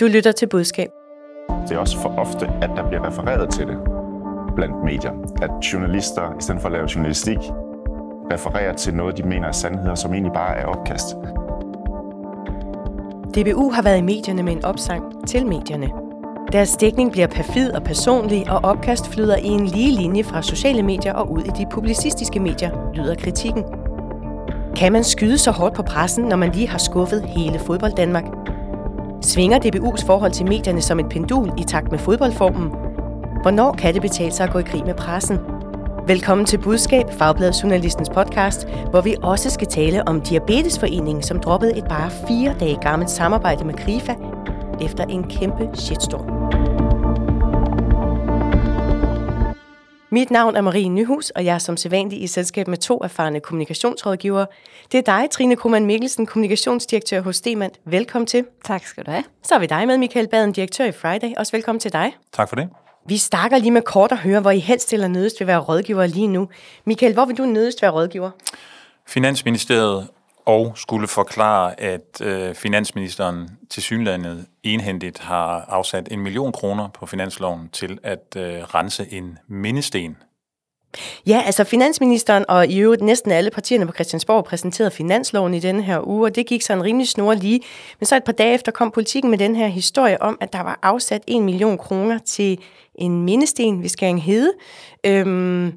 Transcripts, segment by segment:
Du lytter til budskab. Det er også for ofte, at der bliver refereret til det blandt medier. At journalister, i stedet for at lave journalistik, refererer til noget, de mener er sandheder, som egentlig bare er opkast. DBU har været i medierne med en opsang til medierne. Deres dækning bliver perfid og personlig, og opkast flyder i en lige linje fra sociale medier og ud i de publicistiske medier, lyder kritikken. Kan man skyde så hårdt på pressen, når man lige har skuffet hele fodbold Danmark? Svinger DBU's forhold til medierne som et pendul i takt med fodboldformen? Hvornår kan det betale sig at gå i krig med pressen? Velkommen til Budskab, Fagbladet Journalistens podcast, hvor vi også skal tale om Diabetesforeningen, som droppede et bare fire dage gammelt samarbejde med Krifa efter en kæmpe shitstorm. Mit navn er Marie Nyhus, og jeg er som sædvanlig i selskab med to erfarne kommunikationsrådgivere. Det er dig, Trine Kuhlmann Mikkelsen, kommunikationsdirektør hos Demand. Velkommen til. Tak skal du have. Så er vi dig med, Michael Baden, direktør i Friday. Også velkommen til dig. Tak for det. Vi starter lige med kort at høre, hvor I helst eller nødest vil være rådgiver lige nu. Michael, hvor vil du nødest være rådgiver? Finansministeriet og skulle forklare, at øh, finansministeren til synlandet enhændigt har afsat en million kroner på finansloven til at øh, rense en mindesten. Ja, altså finansministeren og i øvrigt næsten alle partierne på Christiansborg præsenterede finansloven i denne her uge, og det gik så en rimelig snor lige. Men så et par dage efter kom politikken med den her historie om, at der var afsat en million kroner til en mindesten ved Skæring Hede. Øhm,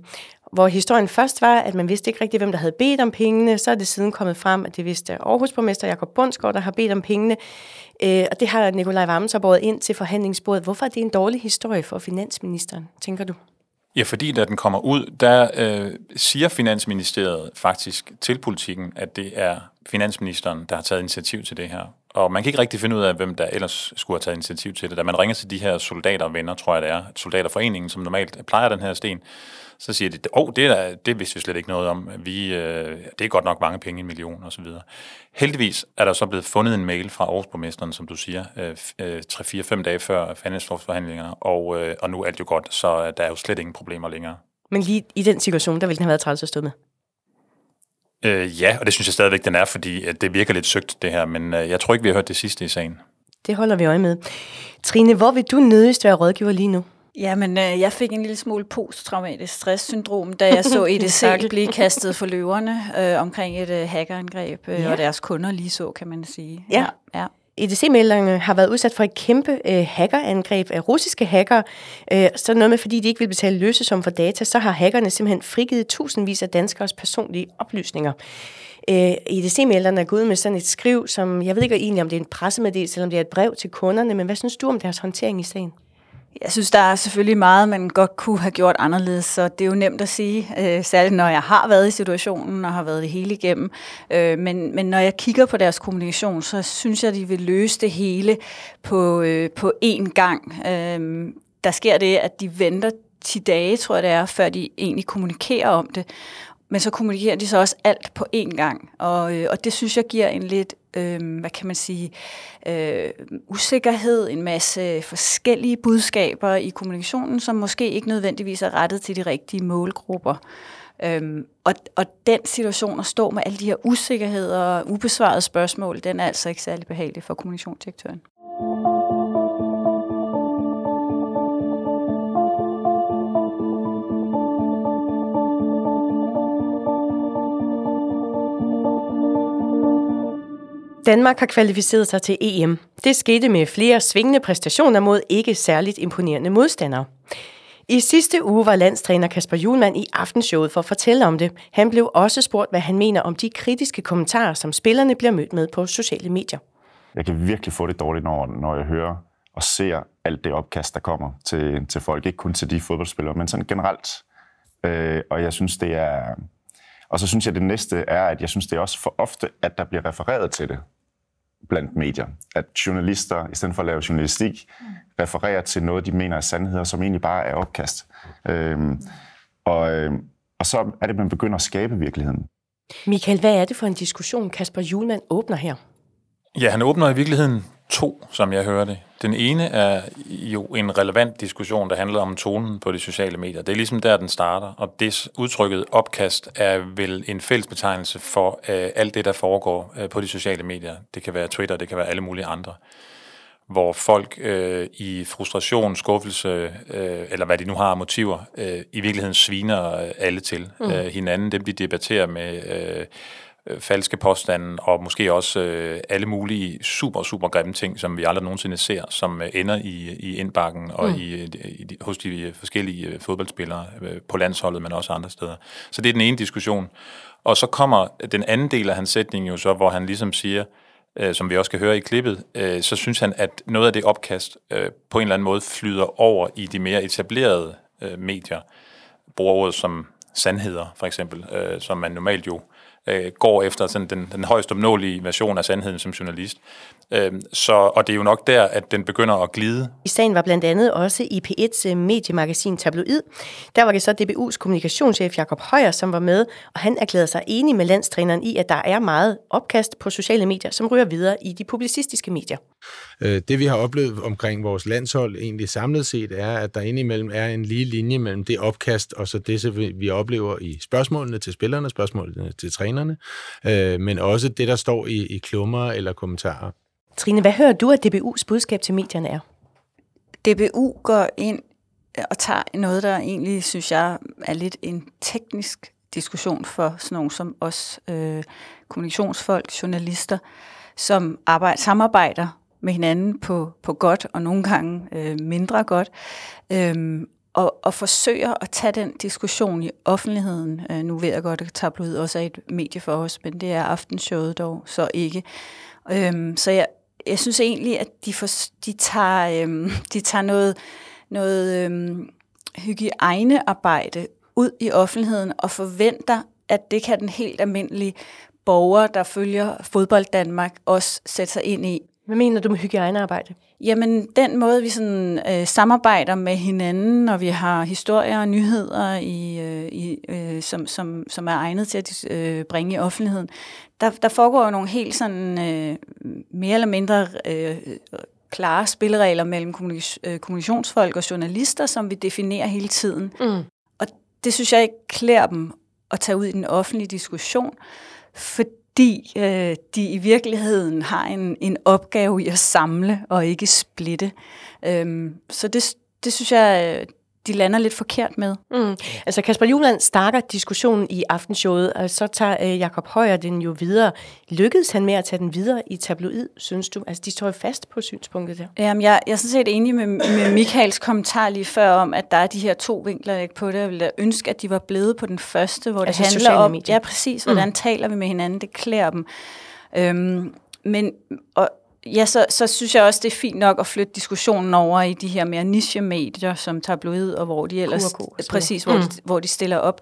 hvor historien først var, at man vidste ikke rigtig, hvem der havde bedt om pengene. Så er det siden kommet frem, at det vidste Aarhusborgmester Jakob Bundsgaard, der har bedt om pengene. Øh, og det har Nikolaj Vammen så båret ind til forhandlingsbordet. Hvorfor er det en dårlig historie for finansministeren, tænker du? Ja, fordi da den kommer ud, der øh, siger Finansministeriet faktisk til politikken, at det er finansministeren, der har taget initiativ til det her. Og man kan ikke rigtig finde ud af, hvem der ellers skulle have taget initiativ til det. Da man ringer til de her soldater og venner, tror jeg det er, soldaterforeningen, som normalt plejer den her sten, så siger de, åh, oh, det, er, det vidste vi slet ikke noget om. Vi, øh, det er godt nok mange penge, en million osv. Heldigvis er der så blevet fundet en mail fra Aarhusborgmesteren, som du siger, øh, 3-4-5 øh, dage før finanslovsforhandlingerne, og, øh, og nu er alt jo godt, så øh, der er jo slet ingen problemer længere. Men lige i den situation, der ville den have været træls at stå med? Øh, ja, og det synes jeg stadigvæk, den er, fordi at det virker lidt søgt, det her, men øh, jeg tror ikke, vi har hørt det sidste i sagen. Det holder vi øje med. Trine, hvor vil du nødigst være rådgiver lige nu? Jamen, øh, jeg fik en lille smule posttraumatisk stresssyndrom, da jeg så EDC blive kastet for løverne øh, omkring et øh, hackerangreb, øh, ja. og deres kunder lige så, kan man sige. Ja. ja. ja. EDC-melderne har været udsat for et kæmpe øh, hackerangreb af russiske hacker. Øh, så noget med, fordi de ikke vil betale løsesum for data, så har hackerne simpelthen frigivet tusindvis af danskers personlige oplysninger. Øh, EDC-melderne er gået med sådan et skriv, som jeg ved ikke egentlig, om det er en pressemeddelelse, eller om det er et brev til kunderne, men hvad synes du om deres håndtering i sagen? Jeg synes, der er selvfølgelig meget, man godt kunne have gjort anderledes, så det er jo nemt at sige, øh, særligt når jeg har været i situationen og har været det hele igennem. Øh, men, men når jeg kigger på deres kommunikation, så synes jeg, de vil løse det hele på, øh, på én gang. Øh, der sker det, at de venter 10 dage, tror jeg det er, før de egentlig kommunikerer om det. Men så kommunikerer de så også alt på én gang, og, øh, og det synes jeg giver en lidt øh, hvad kan man sige, øh, usikkerhed, en masse forskellige budskaber i kommunikationen, som måske ikke nødvendigvis er rettet til de rigtige målgrupper. Øhm, og, og den situation at stå med alle de her usikkerheder og ubesvarede spørgsmål, den er altså ikke særlig behagelig for kommunikationsdirektøren. Danmark har kvalificeret sig til EM. Det skete med flere svingende præstationer mod ikke særligt imponerende modstandere. I sidste uge var landstræner Kasper Julemand i aftenshowet for at fortælle om det. Han blev også spurgt, hvad han mener om de kritiske kommentarer, som spillerne bliver mødt med på sociale medier. Jeg kan virkelig få det dårligt, når, når jeg hører og ser alt det opkast, der kommer til, til folk. Ikke kun til de fodboldspillere, men sådan generelt. Øh, og jeg synes, det er... Og så synes jeg, det næste er, at jeg synes, det er også for ofte, at der bliver refereret til det blandt medier. At journalister, i stedet for at lave journalistik, refererer til noget, de mener er sandheder, som egentlig bare er opkast. Øhm, og, øhm, og så er det, at man begynder at skabe virkeligheden. Michael, hvad er det for en diskussion, Kasper Julemand åbner her? Ja, han åbner i virkeligheden to, som jeg hører det. Den ene er jo en relevant diskussion, der handler om tonen på de sociale medier. Det er ligesom der, den starter, og det udtrykket opkast er vel en fællesbetegnelse for uh, alt det, der foregår uh, på de sociale medier. Det kan være Twitter, det kan være alle mulige andre. hvor folk øh, i frustration, skuffelse, øh, eller hvad de nu har af motiver, øh, i virkeligheden sviner alle til mm. øh, hinanden. Dem de debatterer med øh, øh, falske påstande, og måske også øh, alle mulige super, super grimme ting, som vi aldrig nogensinde ser, som øh, ender i, i indbakken og mm. i, i, hos de forskellige øh, fodboldspillere øh, på landsholdet, men også andre steder. Så det er den ene diskussion. Og så kommer den anden del af hans sætning jo så, hvor han ligesom siger, øh, som vi også kan høre i klippet, øh, så synes han, at noget af det opkast øh, på en eller anden måde flyder over i de mere etablerede øh, medier. Bruger ordet som sandheder, for eksempel, øh, som man normalt jo øh, Øh, går efter sådan den, den højst opnåelige version af sandheden som journalist. Øh, så, og det er jo nok der, at den begynder at glide. I sagen var blandt andet også i P1's øh, mediemagasin Tabloid. Der var det så DBU's kommunikationschef Jakob Højer, som var med, og han erklærede sig enig med landstræneren i, at der er meget opkast på sociale medier, som ryger videre i de publicistiske medier. Øh, det vi har oplevet omkring vores landshold egentlig samlet set, er, at der indimellem er en lige linje mellem det opkast og så det, vi oplever i spørgsmålene til spillerne, spørgsmålene til trænerne, øh, men også det, der står i, i klummer eller kommentarer. Trine, hvad hører du, at DBU's budskab til medierne er? DBU går ind og tager noget, der egentlig, synes jeg, er lidt en teknisk diskussion for sådan nogle som os, øh, kommunikationsfolk, journalister, som arbejder, samarbejder med hinanden på, på godt og nogle gange øh, mindre godt, øh, og, og forsøger at tage den diskussion i offentligheden. Øh, nu ved jeg godt, at tabloid også er et medie for os, men det er aftenshowet dog så ikke. Øh, så jeg, jeg synes egentlig, at de, for, de, tager, øhm, de tager noget, noget øhm, hygiejnearbejde ud i offentligheden og forventer, at det kan den helt almindelige borger, der følger fodbold Danmark, også sætte sig ind i. Hvad mener du med hygiejnearbejde? Jamen, den måde, vi sådan, øh, samarbejder med hinanden, når vi har historier og nyheder, i, øh, i, øh, som, som, som er egnet til at øh, bringe i offentligheden, der, der foregår jo nogle helt sådan, øh, mere eller mindre øh, klare spilleregler mellem øh, kommunikationsfolk og journalister, som vi definerer hele tiden. Mm. Og det synes jeg ikke klæder dem at tage ud i den offentlige diskussion, fordi fordi øh, de i virkeligheden har en, en opgave i at samle og ikke splitte. Øhm, så det, det synes jeg, de lander lidt forkert med. Mm. Altså Kasper Juland starter diskussionen i aftenshowet, og så tager øh, Jakob Højer den jo videre. Lykkedes han med at tage den videre i tabloid, synes du? Altså de står jo fast på synspunktet der. Jamen jeg, jeg er sådan set enig med, med Michaels kommentar lige før om, at der er de her to vinkler på det. Jeg ville ønske, at de var blevet på den første, hvor altså det handler om, medier. ja præcis, hvordan mm. taler vi med hinanden, det klæder dem. Øhm, men, og, ja, så, så synes jeg også, det er fint nok at flytte diskussionen over i de her mere niche-medier, som tabloid, og hvor de ellers, præcis, hvor, mm. de, hvor de stiller op.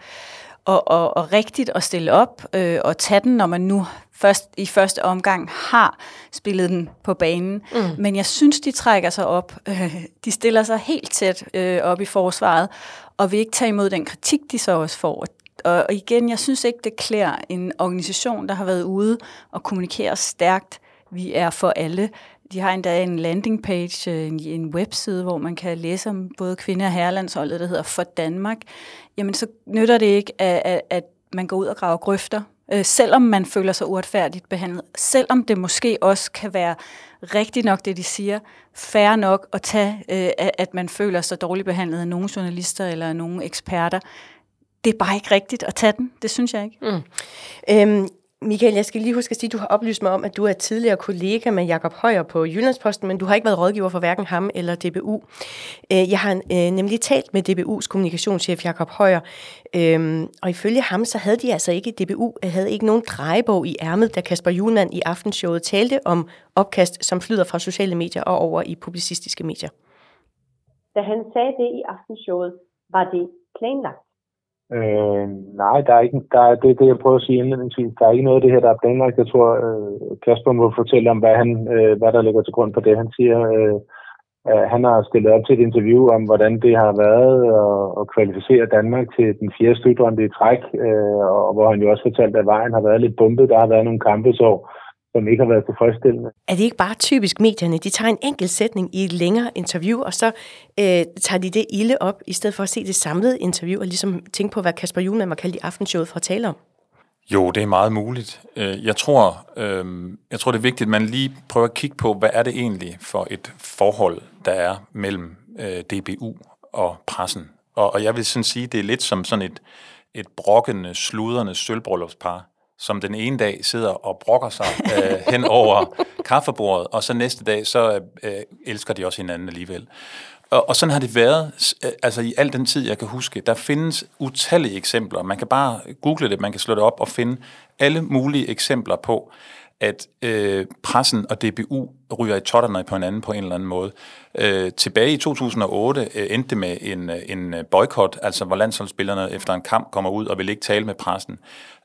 Og, og, og rigtigt at stille op øh, og tage den, når man nu først i første omgang har spillet den på banen. Mm. Men jeg synes, de trækker sig op. Øh, de stiller sig helt tæt øh, op i forsvaret, og vil ikke tage imod den kritik, de så også får. Og, og igen, jeg synes ikke, det klæder en organisation, der har været ude og kommunikere stærkt vi er for alle. De har endda en landing page, øh, en, en webside, hvor man kan læse om både kvinde- og herrelandsholdet, der hedder For Danmark. Jamen, så nytter det ikke, at, at, at man går ud og graver grøfter, øh, selvom man føler sig uretfærdigt behandlet. Selvom det måske også kan være rigtigt nok, det de siger, færre nok at tage, øh, at man føler sig dårligt behandlet af nogle journalister eller nogle eksperter. Det er bare ikke rigtigt at tage den. Det synes jeg ikke. Mm. Øhm, Michael, jeg skal lige huske at sige, at du har oplyst mig om, at du er tidligere kollega med Jakob Højer på Jyllandsposten, men du har ikke været rådgiver for hverken ham eller DBU. Øh, jeg har øh, nemlig talt med DBU's kommunikationschef Jakob Højer, øhm, og ifølge ham, så havde de altså ikke, DBU øh, havde ikke nogen drejebog i ærmet, da Kasper Julemand i aftenshowet talte om opkast, som flyder fra sociale medier og over i publicistiske medier. Da han sagde det i aftenshowet, var det planlagt. Øh, nej, der er ikke, der er, det er det, jeg prøver at sige indledningsvis. Der er ikke noget af det her, der er planlagt. Jeg tror, øh, Kasper må fortælle om, hvad, han, øh, hvad der ligger til grund for det. Han siger, øh, at han har stillet op til et interview om, hvordan det har været at, at kvalificere Danmark til den fjerde slutrunde i træk, øh, og hvor han jo også fortalte, at vejen har været lidt bumpet. Der har været nogle kampe, så som ikke har været tilfredsstillende. Er det ikke bare typisk medierne? De tager en enkelt sætning i et længere interview, og så øh, tager de det ilde op, i stedet for at se det samlede interview, og ligesom tænke på, hvad Kasper Julemand var kaldt i aftenshowet for at tale om. Jo, det er meget muligt. Øh, jeg tror, øh, jeg tror, det er vigtigt, at man lige prøver at kigge på, hvad er det egentlig for et forhold, der er mellem øh, DBU og pressen. Og, og jeg vil sådan sige, det er lidt som sådan et, et brokkende, sludrende sølvbryllupspar, som den ene dag sidder og brokker sig øh, hen over kaffebordet, og så næste dag, så øh, elsker de også hinanden alligevel. Og, og sådan har det været, altså i al den tid, jeg kan huske. Der findes utallige eksempler. Man kan bare google det, man kan slå det op og finde alle mulige eksempler på, at øh, pressen og DBU ryger i totterne på hinanden på en eller anden måde. Øh, tilbage i 2008 øh, endte det med en, øh, en øh, boykot, altså hvor landsholdsspillerne efter en kamp kommer ud og vil ikke tale med pressen.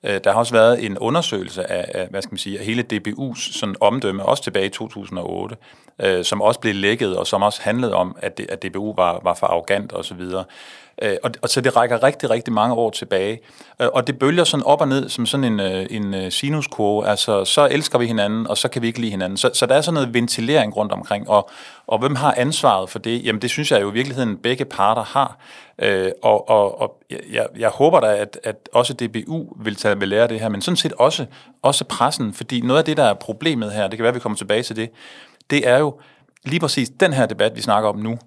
Øh, der har også været en undersøgelse af, af hvad skal man sige, af hele DBU's sådan omdømme, også tilbage i 2008, øh, som også blev lækket, og som også handlede om, at, det, at DBU var, var for arrogant osv. Øh, og, og så det rækker rigtig, rigtig mange år tilbage. Øh, og det bølger sådan op og ned som sådan en, øh, en øh, sinuskurve. Altså, så elsker vi hinanden, og så kan vi ikke lide hinanden. Så, så der er sådan noget ventilering rundt omkring. Og, og hvem har ansvaret for det? Jamen, det synes jeg jo i virkeligheden begge parter har. Øh, og og, og jeg, jeg håber da, at, at også DBU vil tage ved lære det her, men sådan set også, også pressen, fordi noget af det, der er problemet her, det kan være, at vi kommer tilbage til det, det er jo lige præcis den her debat, vi snakker om nu,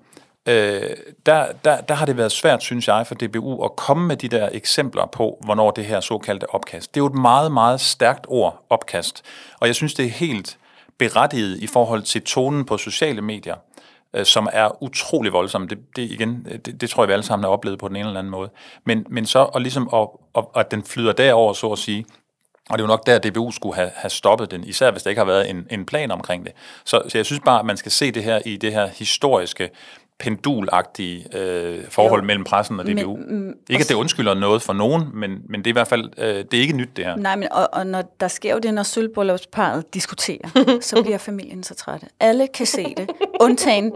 øh, der, der, der har det været svært, synes jeg, for DBU at komme med de der eksempler på, hvornår det her såkaldte opkast. Det er jo et meget, meget stærkt ord, opkast. Og jeg synes, det er helt berettiget i forhold til tonen på sociale medier, øh, som er utrolig voldsom. Det, det, igen, det, det tror jeg, vi alle sammen har oplevet på den ene eller anden måde. Men, men så og ligesom, at, og, at den flyder derover, så at sige, og det er jo nok der, at DBU skulle have, have stoppet den, især hvis der ikke har været en, en plan omkring det. Så, så jeg synes bare, at man skal se det her i det her historiske pendulagtige øh, forhold jo, mellem pressen og DBU. Men, mm, ikke at det undskylder noget for nogen, men, men det er i hvert fald øh, det er ikke nyt det her. Nej, men og, og når der sker jo det, når sølvbryllupsparet diskuterer, så bliver familien så trætte. Alle kan se det, undtagen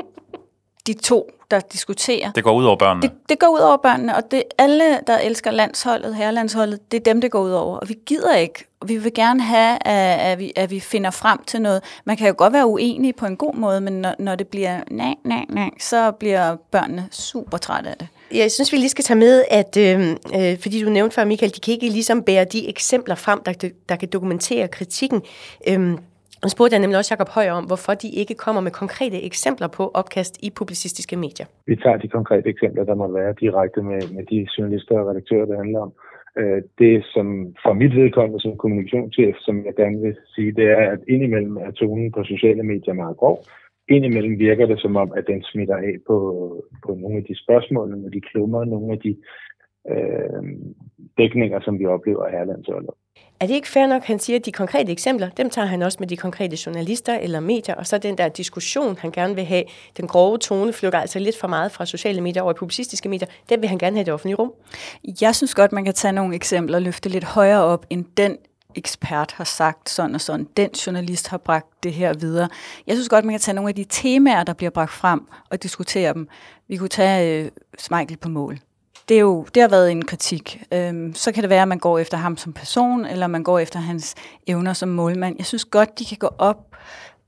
de to, der diskuterer. Det går ud over børnene. Det, det går ud over børnene, og det alle, der elsker landsholdet, herrelandsholdet, det er dem, det går ud over. Og vi gider ikke. Vi vil gerne have, at, at, vi, at vi finder frem til noget. Man kan jo godt være uenige på en god måde, men når, når det bliver nej, nej, nej, så bliver børnene super trætte af det. Jeg synes, vi lige skal tage med, at øh, øh, fordi du nævnte før, Michael, de kan ikke ligesom bære de eksempler frem, der, der kan dokumentere kritikken. Øh, og spurgte jeg nemlig også Jacob Højer om, hvorfor de ikke kommer med konkrete eksempler på opkast i publicistiske medier. Vi tager de konkrete eksempler, der må være direkte med, med de journalister og redaktører, det handler om. Øh, det, som for mit vedkommende som kommunikationschef, som jeg gerne vil sige, det er, at indimellem er tonen på sociale medier meget grov. Indimellem virker det som om, at den smitter af på, på nogle af de spørgsmål, når de klummer, nogle af de øh, dækninger, som vi oplever her i landsholdet. Er det ikke fair nok, han siger, at de konkrete eksempler, dem tager han også med de konkrete journalister eller medier, og så den der diskussion, han gerne vil have, den grove tone flytter altså lidt for meget fra sociale medier over i publicistiske medier, den vil han gerne have i det offentlige rum. Jeg synes godt, man kan tage nogle eksempler og løfte lidt højere op, end den ekspert har sagt sådan og sådan, den journalist har bragt det her videre. Jeg synes godt, man kan tage nogle af de temaer, der bliver bragt frem, og diskutere dem. Vi kunne tage øh, Smeichel på mål det, er jo, det har været en kritik. Øhm, så kan det være, at man går efter ham som person, eller man går efter hans evner som målmand. Jeg synes godt, de kan gå op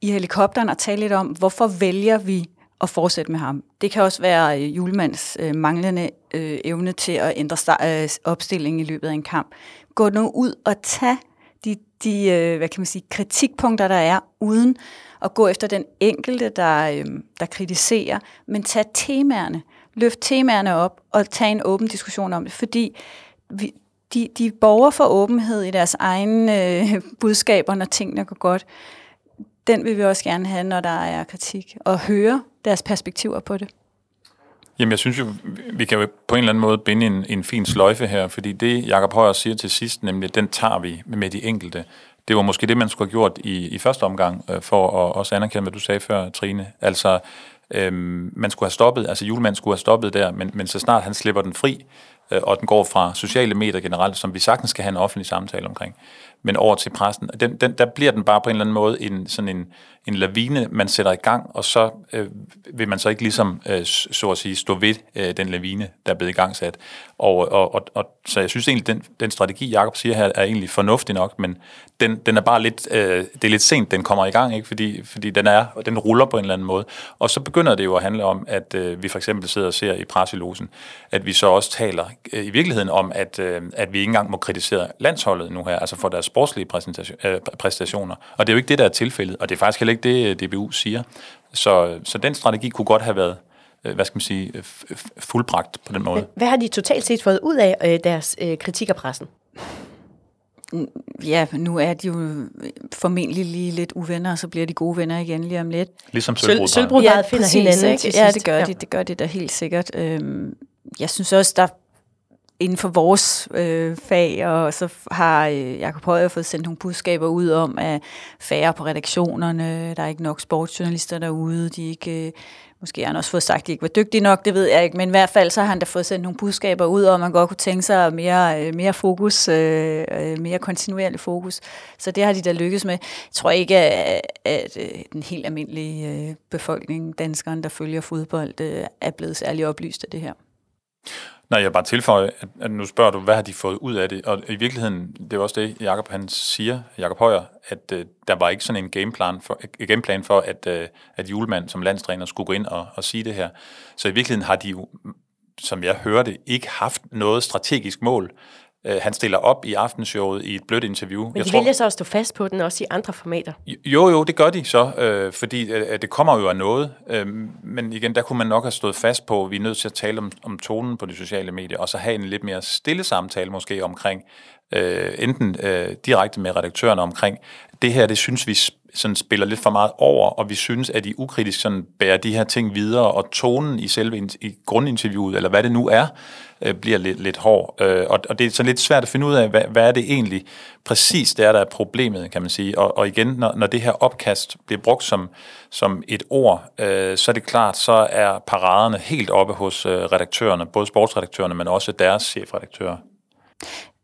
i helikopteren og tale lidt om, hvorfor vælger vi at fortsætte med ham. Det kan også være øh, julemands øh, manglende øh, evne til at ændre start, øh, opstilling i løbet af en kamp. Gå nu ud og tag de, de øh, hvad kan man sige, kritikpunkter, der er, uden at gå efter den enkelte, der, øh, der kritiserer, men tag temaerne løfte temaerne op og tage en åben diskussion om det, fordi vi, de, de borger for åbenhed i deres egne øh, budskaber, når tingene går godt. Den vil vi også gerne have, når der er kritik, og høre deres perspektiver på det. Jamen, jeg synes jo, vi kan jo på en eller anden måde binde en, en fin sløjfe her, fordi det, Jakob Højer siger til sidst, nemlig, den tager vi med de enkelte. Det var måske det, man skulle have gjort i, i første omgang, øh, for at også anerkende, hvad du sagde før, Trine. Altså, Øhm, man skulle have stoppet, altså julemanden skulle have stoppet der, men, men så snart han slipper den fri, øh, og den går fra sociale medier generelt, som vi sagtens skal have en offentlig samtale omkring, men over til pressen. Den, den, der bliver den bare på en eller anden måde en, sådan en, en lavine, man sætter i gang, og så øh, vil man så ikke ligesom, øh, så at sige, stå ved øh, den lavine, der er blevet i gang sat. Og, og, og, og, så jeg synes egentlig, den, den strategi, Jacob siger her, er egentlig fornuftig nok, men den, den er bare lidt, øh, det er lidt sent, den kommer i gang, ikke? Fordi, fordi den, er, den ruller på en eller anden måde. Og så begynder det jo at handle om, at øh, vi for eksempel sidder og ser i presselosen, at vi så også taler øh, i virkeligheden om, at, øh, at vi ikke engang må kritisere landsholdet nu her, altså for deres sportslige øh, præstationer. Og det er jo ikke det, der er tilfældet, og det er faktisk heller ikke det, DBU siger. Så, så den strategi kunne godt have været øh, hvad skal man sige, fuldbragt på den måde. Hvad har de totalt set fået ud af øh, deres kritik af pressen? Ja, nu er de jo formentlig lige lidt uvenner, og så bliver de gode venner igen lige om lidt. Ligesom Sølvbrudbrejet. Sølvbrudbrejet ja, finder hinanden ikke? Ja, det gør ja. de, det gør de da helt sikkert. Øhm, jeg synes også, der inden for vores øh, fag, og så har øh, Jacob Højer fået sendt nogle budskaber ud om, at færre på redaktionerne, der er ikke nok sportsjournalister derude, de ikke... Øh, Måske har han også fået sagt, at de ikke var dygtige nok, det ved jeg ikke, men i hvert fald så har han da fået sendt nogle budskaber ud, og man godt kunne tænke sig mere, øh, mere fokus, øh, øh, mere kontinuerlig fokus. Så det har de da lykkes med. Jeg tror ikke, at, at øh, den helt almindelige øh, befolkning, danskeren, der følger fodbold, øh, er blevet særlig oplyst af det her. Nej, jeg bare tilføje, at, at nu spørger du, hvad har de fået ud af det? Og i virkeligheden, det er også det, Jakob han siger, Jakob Højer, at øh, der var ikke sådan en gameplan for, en gameplan for at, øh, at julemand som landstræner skulle gå ind og, og sige det her. Så i virkeligheden har de jo, som jeg hørte, ikke haft noget strategisk mål. Uh, han stiller op i aftenshowet i et blødt interview. Men de jeg tror, vælger så at stå fast på den også i andre formater? Jo, jo, det gør de så, øh, fordi øh, det kommer jo af noget. Øh, men igen, der kunne man nok have stået fast på, at vi er nødt til at tale om, om tonen på de sociale medier, og så have en lidt mere stille samtale måske omkring, øh, enten øh, direkte med redaktørerne omkring, det her, det synes vi sådan spiller lidt for meget over, og vi synes, at de ukritisk sådan bærer de her ting videre, og tonen i selve i grundinterviewet, eller hvad det nu er, øh, bliver lidt, lidt hård. Øh, og, og det er så lidt svært at finde ud af, hvad, hvad er det egentlig præcis, det er, der er problemet, kan man sige. Og, og igen, når, når det her opkast bliver brugt som, som et ord, øh, så er det klart, så er paraderne helt oppe hos øh, redaktørerne, både sportsredaktørerne, men også deres chefredaktører.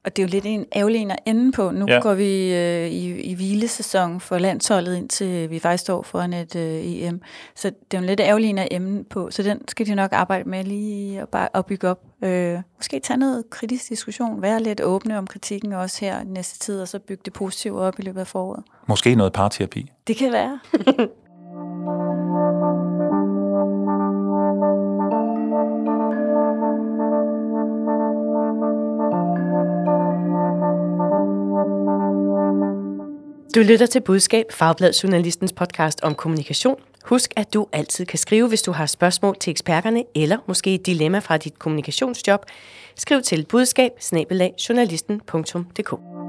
Og det er jo lidt en ærgerlig en at ende på. Nu ja. går vi øh, i, i hvilesæson for landsholdet, indtil vi faktisk står foran et øh, EM. Så det er jo en lidt ærgerlig en at ende på. Så den skal de nok arbejde med lige at, bare, at bygge op. Øh, måske tage noget kritisk diskussion, være lidt åbne om kritikken også her næste tid, og så bygge det positive op i løbet af foråret. Måske noget parterapi. Det kan være. Du lytter til Budskab, Fagblad Journalistens podcast om kommunikation. Husk, at du altid kan skrive, hvis du har spørgsmål til eksperterne, eller måske et dilemma fra dit kommunikationsjob. Skriv til budskab journalisten.dk.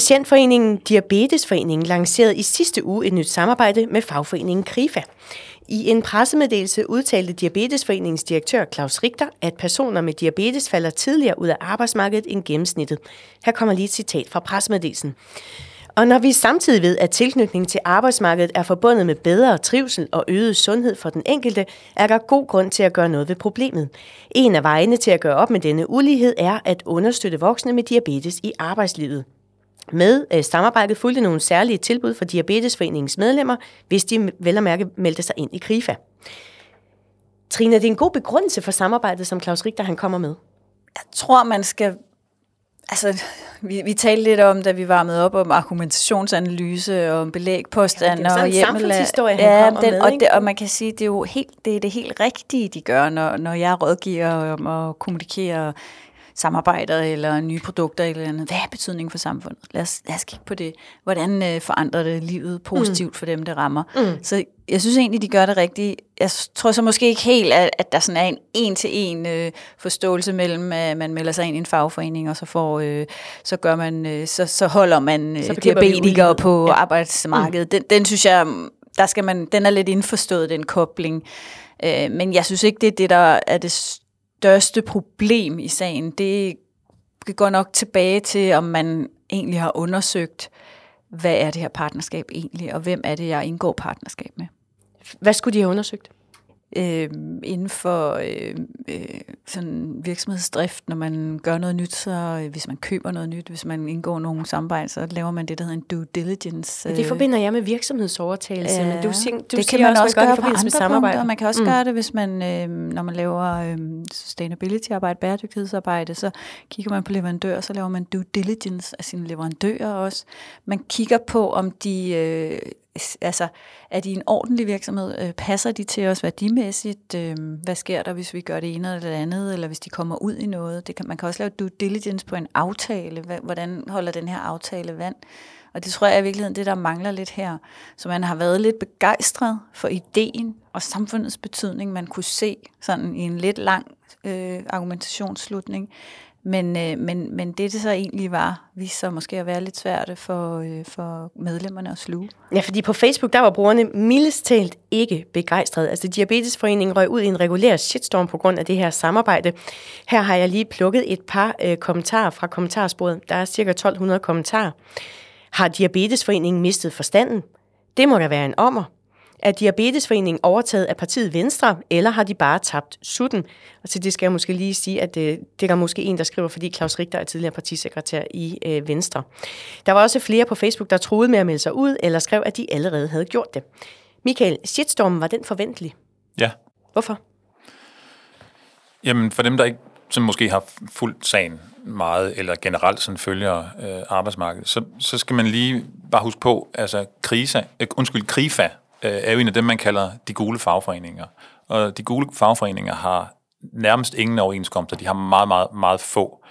Patientforeningen Diabetesforeningen lancerede i sidste uge et nyt samarbejde med fagforeningen KRIFA. I en pressemeddelelse udtalte Diabetesforeningens direktør Claus Richter, at personer med diabetes falder tidligere ud af arbejdsmarkedet end gennemsnittet. Her kommer lige et citat fra pressemeddelelsen. Og når vi samtidig ved, at tilknytning til arbejdsmarkedet er forbundet med bedre trivsel og øget sundhed for den enkelte, er der god grund til at gøre noget ved problemet. En af vejene til at gøre op med denne ulighed er at understøtte voksne med diabetes i arbejdslivet. Med øh, samarbejdet fulgte nogle særlige tilbud for Diabetesforeningens medlemmer, hvis de vel og mærke meldte sig ind i KRIFA. Trine, det er en god begrundelse for samarbejdet, som Claus Richter han kommer med. Jeg tror, man skal... Altså, vi, vi talte lidt om, da vi varmede op om argumentationsanalyse og om belægpåstande ja, og hjemmelag. Ja, han den, med, og, det, og man kan sige, det er jo helt, det er det helt rigtige, de gør, når, når jeg rådgiver om at kommunikere samarbejder eller nye produkter eller andet. Hvad er betydningen for samfundet? Lad os, lad os kigge på det. Hvordan øh, forandrer det livet positivt mm. for dem, det rammer? Mm. Så jeg synes egentlig, de gør det rigtigt. Jeg tror så måske ikke helt, at, at der sådan er en en-til-en øh, forståelse mellem, at man melder sig ind i en fagforening, og så får, øh, så gør man, øh, så, så holder man øh, diabetikere på ja. arbejdsmarkedet. Mm. Den, den synes jeg, der skal man, den er lidt indforstået, den kobling. Øh, men jeg synes ikke, det er det, der er det største problem i sagen, det går nok tilbage til, om man egentlig har undersøgt hvad er det her partnerskab egentlig, og hvem er det, jeg indgår partnerskab med. Hvad skulle de have undersøgt? Øh, inden for øh, øh, sådan virksomhedsdrift, når man gør noget nyt, så øh, hvis man køber noget nyt, hvis man indgår nogle samarbejde, så laver man det, der hedder en due diligence. Øh. Det forbinder jeg med virksomhedsovertagelse, øh, men du, du det siger kan man også, også man gøre i på andre med samarbejde. punkter. Man kan også mm. gøre det, hvis man, øh, når man laver øh, sustainability-arbejde, bæredygtighedsarbejde, så kigger man på leverandører, så laver man due diligence af sine leverandører også. Man kigger på, om de øh, altså, er de en ordentlig virksomhed? Øh, passer de til os værdimæssigt? Øh, hvad sker der, hvis vi gør det ene eller det andet, eller hvis de kommer ud i noget? Det kan, man kan også lave due diligence på en aftale. Hvordan holder den her aftale vand? Og det tror jeg i virkeligheden, det der mangler lidt her. Så man har været lidt begejstret for ideen og samfundets betydning, man kunne se sådan i en lidt lang øh, argumentationsslutning. Men, øh, men, men det, det så egentlig var, viste sig måske at være lidt svært for, øh, for medlemmerne at sluge. Ja, fordi på Facebook, der var brugerne mildest talt ikke begejstrede. Altså, Diabetesforeningen røg ud i en regulær shitstorm på grund af det her samarbejde. Her har jeg lige plukket et par øh, kommentarer fra kommentarsporet. Der er cirka 1200 kommentarer. Har Diabetesforeningen mistet forstanden? Det må da være en ommer. Er Diabetesforeningen overtaget af partiet Venstre, eller har de bare tabt sutten? Og til det skal jeg måske lige sige, at det, det er der måske en, der skriver, fordi Claus Richter er tidligere partisekretær i øh, Venstre. Der var også flere på Facebook, der troede med at melde sig ud, eller skrev, at de allerede havde gjort det. Michael, shitstormen, var den forventelig? Ja. Hvorfor? Jamen, for dem, der ikke som måske har fuldt sagen meget, eller generelt sådan følger øh, arbejdsmarkedet, så, så skal man lige bare huske på, altså krisa, øh, undskyld, KRIFA, øh, er jo en af dem, man kalder de gule fagforeninger. Og de gule fagforeninger har nærmest ingen overenskomster. De har meget, meget, meget få.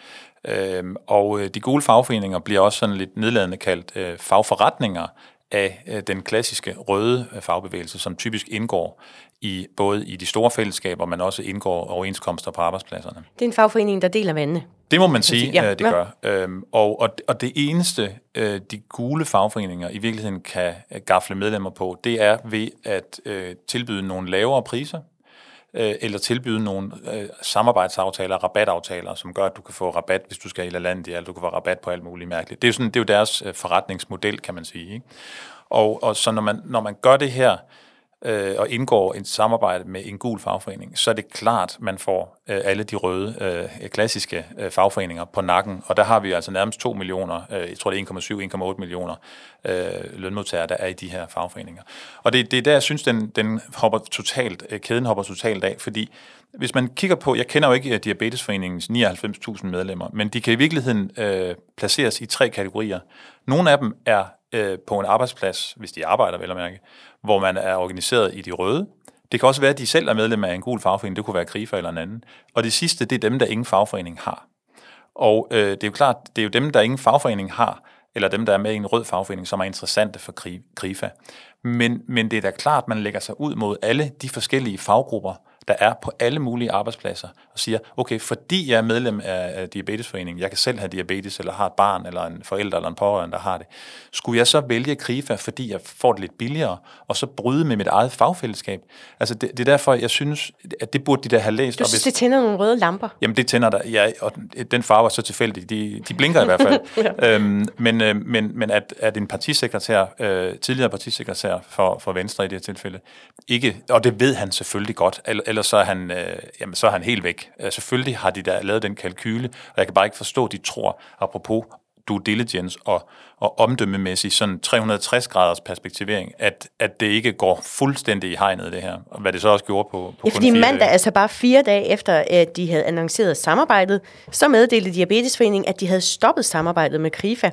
Øhm, og øh, de gule fagforeninger bliver også sådan lidt nedladende kaldt øh, fagforretninger af øh, den klassiske røde øh, fagbevægelse, som typisk indgår i både i de store fællesskaber, men også indgår overenskomster på arbejdspladserne. Det er en fagforening, der deler vandene. Det må man sige, ja, det gør. Øhm, og, og, og det eneste, øh, de gule fagforeninger i virkeligheden kan øh, gafle medlemmer på, det er ved at øh, tilbyde nogle lavere priser, øh, eller tilbyde nogle øh, samarbejdsaftaler, rabataftaler, som gør, at du kan få rabat, hvis du skal i landet, eller du kan få rabat på alt muligt mærkeligt. Det er jo, sådan, det er jo deres øh, forretningsmodel, kan man sige. Ikke? Og, og så når man, når man gør det her, øh, og indgår et samarbejde med en gul fagforening, så er det klart, man får øh, alle de røde, øh, klassiske øh, fagforeninger på nakken. Og der har vi altså nærmest 2 millioner, øh, jeg tror det er 1,7-1,8 millioner øh, lønmodtagere, der er i de her fagforeninger. Og det, det er der, jeg synes, den, den hopper totalt, øh, kæden hopper totalt af, fordi hvis man kigger på, jeg kender jo ikke øh, Diabetesforeningens 99.000 medlemmer, men de kan i virkeligheden øh, placeres i tre kategorier. Nogle af dem er øh, på en arbejdsplads, hvis de arbejder vel at mærke, hvor man er organiseret i de røde. Det kan også være, at de selv er medlem af en gul fagforening, det kunne være KRIFA eller en anden. Og det sidste, det er dem, der ingen fagforening har. Og øh, det er jo klart, det er jo dem, der ingen fagforening har, eller dem, der er med i en rød fagforening, som er interessante for KRIFA. Men, men det er da klart, at man lægger sig ud mod alle de forskellige faggrupper, der er på alle mulige arbejdspladser, og siger, okay, fordi jeg er medlem af Diabetesforeningen, jeg kan selv have diabetes, eller har et barn, eller en forælder, eller en pårørende, der har det, skulle jeg så vælge KRIFA, fordi jeg får det lidt billigere, og så bryde med mit eget fagfællesskab? Altså, det, det er derfor, jeg synes, at det burde de der have læst. Du synes, hvis, det tænder nogle røde lamper? Jamen, det tænder der, ja, og den farve er så tilfældig, de, de blinker i hvert fald. ja. øhm, men, øh, men, men at, at en partisekretær, øh, tidligere partisekretær for, for Venstre i det her tilfælde, ikke, og det ved han selvfølgelig godt, eller ellers så er han, øh, jamen, så er han helt væk. Øh, selvfølgelig har de da lavet den kalkyle, og jeg kan bare ikke forstå, at de tror, apropos due diligence og, og omdømmemæssig sådan 360 graders perspektivering, at, at det ikke går fuldstændig i hegnet det her, og hvad det så også gjorde på, på ja, fordi mandag, dage. altså bare fire dage efter, at de havde annonceret samarbejdet, så meddelte Diabetesforeningen, at de havde stoppet samarbejdet med KRIFA.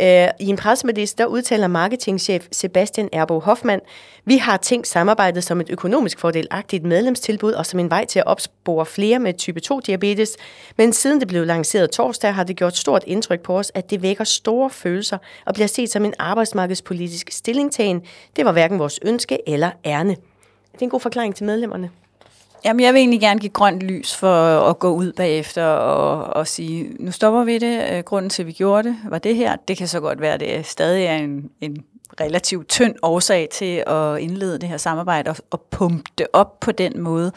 Øh, I en pressemeddelelse, der udtaler marketingchef Sebastian Erbo Hoffmann, vi har tænkt samarbejdet som et økonomisk fordelagtigt medlemstilbud og som en vej til at opspore flere med type 2 diabetes. Men siden det blev lanceret torsdag, har det gjort stort indtryk på os, at det vækker store følelser og bliver set som en arbejdsmarkedspolitisk stillingtagen. Det var hverken vores ønske eller ærne. Det er en god forklaring til medlemmerne. Jamen, jeg vil egentlig gerne give grønt lys for at gå ud bagefter og, og sige, nu stopper vi det. Øh, grunden til, at vi gjorde det, var det her. Det kan så godt være, at det stadig er en, en relativt tynd årsag til at indlede det her samarbejde og, og pumpe det op på den måde.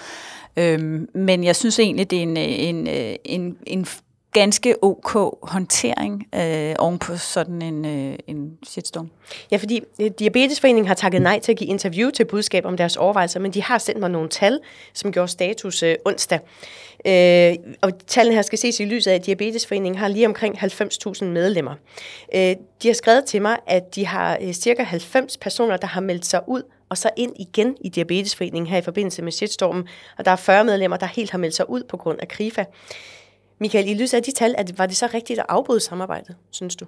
Øhm, men jeg synes egentlig, det er en, en, en, en ganske ok håndtering øh, oven på sådan en, øh, en shitstorm. Ja, fordi øh, Diabetesforeningen har takket nej til at give interview til budskab om deres overvejelser, men de har sendt mig nogle tal, som gjorde status øh, onsdag. Øh, og tallene her skal ses i lyset af, at Diabetesforeningen har lige omkring 90.000 medlemmer. Øh, de har skrevet til mig, at de har øh, cirka 90 personer, der har meldt sig ud og så ind igen i Diabetesforeningen her i forbindelse med shitstormen. Og der er 40 medlemmer, der helt har meldt sig ud på grund af KRIFA. Michael, i lyset af de tal, var det så rigtigt at afbryde samarbejdet, synes du?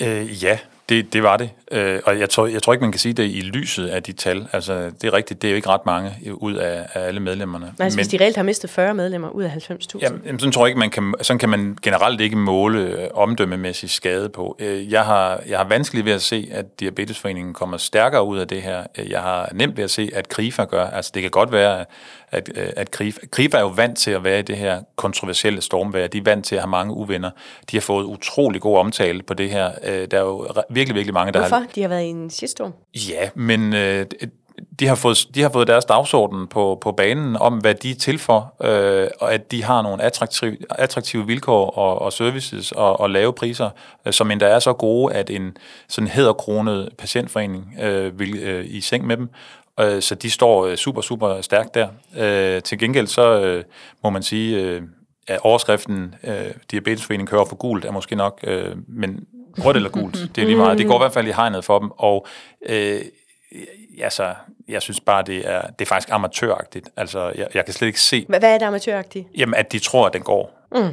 Øh, ja, det, det var det. Øh, og jeg tror, jeg tror ikke, man kan sige det i lyset af de tal. Altså, det er rigtigt, det er jo ikke ret mange ud af, af alle medlemmerne. Nej, altså, Men, hvis de reelt har mistet 40 medlemmer ud af 90.000? Jamen, sådan tror jeg ikke, man kan, sådan kan man generelt ikke måle øh, omdømmemæssig skade på. Øh, jeg har, jeg har vanskeligt ved at se, at Diabetesforeningen kommer stærkere ud af det her. Øh, jeg har nemt ved at se, at KRIFA gør. Altså, det kan godt være, at, øh, at KRIFA, KRIFA er jo vant til at være i det her kontroversielle stormvær. De er vant til at have mange uvenner. De har fået utrolig god omtale på det her. Øh, der er jo virkelig, virkelig mange, der Hvorfor? har... De har været i en shitstorm? Ja, men øh, de har, fået, de har fået deres dagsorden på, på banen om, hvad de er til for, øh, og at de har nogle attraktive, attraktive vilkår og, og services og, og lave priser, øh, som endda er så gode, at en sådan hedderkronet patientforening øh, vil øh, i seng med dem. Øh, så de står øh, super, super stærkt der. Øh, til gengæld så øh, må man sige, øh, at overskriften øh, Diabetesforeningen kører for gult er måske nok, øh, men rødt eller gult, det er lige meget. Det går i hvert fald i hegnet for dem, og øh, altså, jeg synes bare, det er, det er faktisk amatøragtigt. Altså, jeg, jeg kan slet ikke se... Hvad, hvad er det amatøragtigt? Jamen, at de tror, at den går. Mm.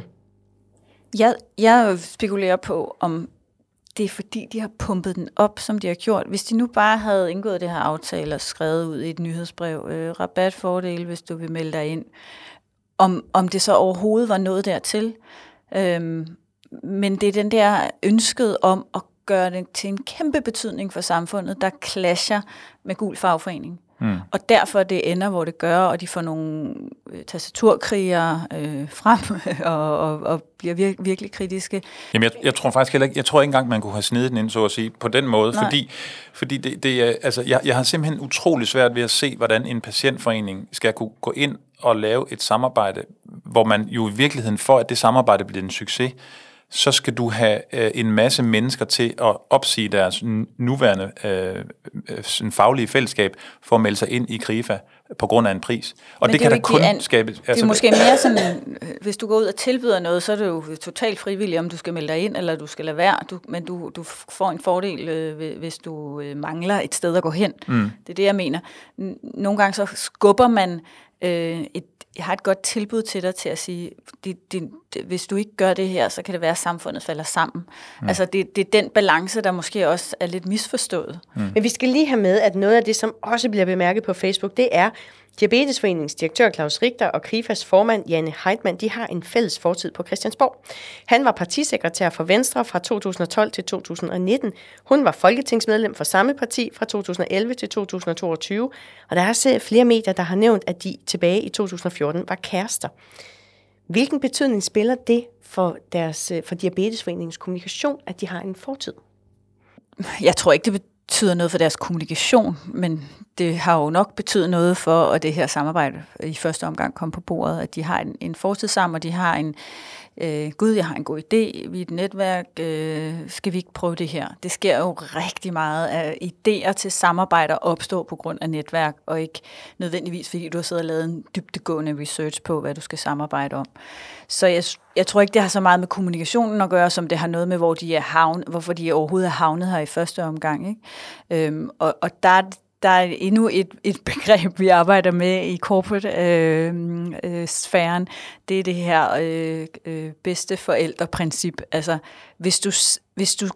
Jeg, jeg spekulerer på, om det er fordi, de har pumpet den op, som de har gjort. Hvis de nu bare havde indgået det her aftale og skrevet ud i et nyhedsbrev, øh, rabatfordel, hvis du vil melde dig ind, om, om det så overhovedet var noget dertil. Øhm, men det er den der ønsket om at gøre det til en kæmpe betydning for samfundet, der clasher med gul fagforening. Mm. Og derfor det ender, hvor det gør, og de får nogle øh, tastaturkrigere øh, frem og, og, og bliver vir- virkelig kritiske. Jamen, jeg, jeg tror faktisk heller ikke, jeg tror ikke engang, man kunne have snedet den ind, så at sige, på den måde, Nej. fordi, fordi det, det altså, jeg, jeg har simpelthen utrolig svært ved at se, hvordan en patientforening skal kunne gå ind og lave et samarbejde, hvor man jo i virkeligheden, for at det samarbejde bliver en succes, så skal du have øh, en masse mennesker til at opsige deres nuværende øh, øh, faglige fællesskab for at melde sig ind i KRIFA på grund af en pris. Og Men det, det kan der kun an... skabe... Altså, det er måske mere sådan, hvis du går ud og tilbyder noget, så er det jo totalt frivilligt, om du skal melde dig ind, eller du skal lade være. Du, men du, du får en fordel, øh, hvis du øh, mangler et sted at gå hen. Mm. Det er det, jeg mener. Nogle gange så skubber man øh, et jeg har et godt tilbud til dig til at sige, det, det, det, hvis du ikke gør det her, så kan det være, at samfundet falder sammen. Mm. Altså det, det er den balance, der måske også er lidt misforstået. Mm. Men vi skal lige have med, at noget af det, som også bliver bemærket på Facebook, det er, Diabetesforeningens direktør Claus Richter og Krifas formand Janne Heidmann, de har en fælles fortid på Christiansborg. Han var partisekretær for Venstre fra 2012 til 2019. Hun var folketingsmedlem for samme parti fra 2011 til 2022. Og der er også flere medier, der har nævnt, at de tilbage i 2014 var kærester. Hvilken betydning spiller det for, deres, for Diabetesforeningens kommunikation, at de har en fortid? Jeg tror ikke, det betyder noget for deres kommunikation, men det har jo nok betydet noget for, at det her samarbejde i første omgang kom på bordet, at de har en, en fortid sammen, og de har en, øh, gud, jeg har en god idé, vi er et netværk, øh, skal vi ikke prøve det her? Det sker jo rigtig meget af idéer til samarbejder opstår på grund af netværk, og ikke nødvendigvis, fordi du har siddet og lavet en dybtegående research på, hvad du skal samarbejde om. Så jeg, jeg tror ikke, det har så meget med kommunikationen at gøre, som det har noget med, hvor de er havn, hvorfor de overhovedet er havnet her i første omgang. Ikke? Øhm, og, og der, der er endnu et, et begreb, vi arbejder med i corporate-sfæren. Øhm, øh, øh, det er det her øh, øh, bedste forældreprincip. Altså, hvis du, hvis du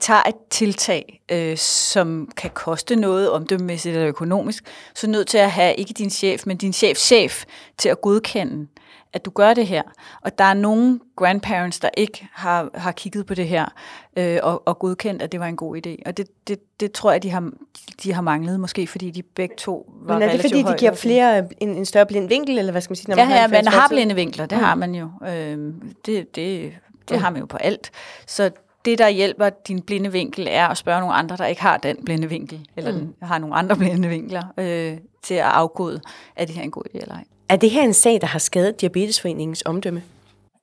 tager et tiltag, øh, som kan koste noget omdømmemæssigt eller økonomisk, så er du nødt til at have ikke din chef, men din chefs chef til at godkende at du gør det her. Og der er nogle grandparents, der ikke har, har kigget på det her øh, og, og godkendt, at det var en god idé. Og det, det, det tror jeg, de har, de har manglet, måske fordi de begge to var Men er det fordi, de giver flere en, en større blind vinkel, eller hvad skal man sige? Når man ja, har ja, man har blinde vinkler, det mm. har man jo. Øh, det det, det mm. har man jo på alt. Så det, der hjælper din blinde vinkel, er at spørge nogle andre, der ikke har den blinde vinkel, eller mm. den, har nogle andre blinde vinkler, øh, til at afkode, er det her en god idé eller ej. Er det her en sag, der har skadet Diabetesforeningens omdømme?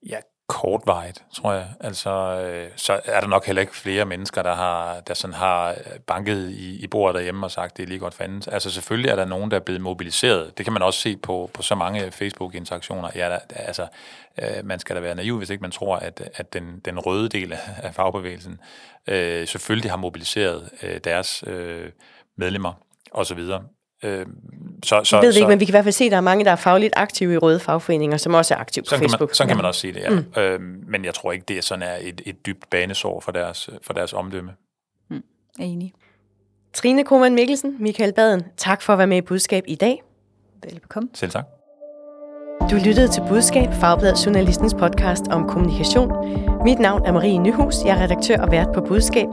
Ja, kortvarigt, tror jeg. Altså, øh, så er der nok heller ikke flere mennesker, der har, der sådan har øh, banket i, i bordet derhjemme og sagt, det er lige godt fandens. Altså selvfølgelig er der nogen, der er blevet mobiliseret. Det kan man også se på, på så mange Facebook-interaktioner. Ja, der, altså, øh, man skal da være naiv, hvis ikke man tror, at, at den, den røde del af fagbevægelsen øh, selvfølgelig har mobiliseret øh, deres øh, medlemmer videre. Øh, så, så, jeg ved det ikke, men vi kan i hvert fald se, at der er mange, der er fagligt aktive i røde fagforeninger, som også er aktive på sådan Facebook. Kan man, sådan ja. kan man også sige det, ja. Mm. Øh, men jeg tror ikke, det er sådan er et, et dybt banesår for deres, for deres omdømme. Mm. Enig. Trine Krohmann Mikkelsen, Michael Baden, tak for at være med i Budskab i dag. Velbekomme. Selv tak. Du lyttede til Budskab, Fagbladet Journalistens podcast om kommunikation. Mit navn er Marie Nyhus. Jeg er redaktør og vært på Budskab.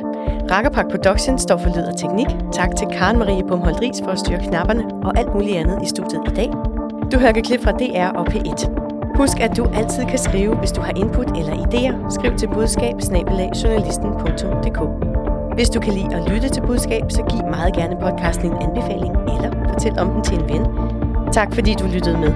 Rakkerpak Production står for lyd og teknik. Tak til Karen Marie Bumholdt Ries for at styre knapperne og alt muligt andet i studiet i dag. Du hører klip fra DR og P1. Husk, at du altid kan skrive, hvis du har input eller idéer. Skriv til budskab Hvis du kan lide at lytte til budskab, så giv meget gerne podcasten en anbefaling eller fortæl om den til en ven. Tak fordi du lyttede med.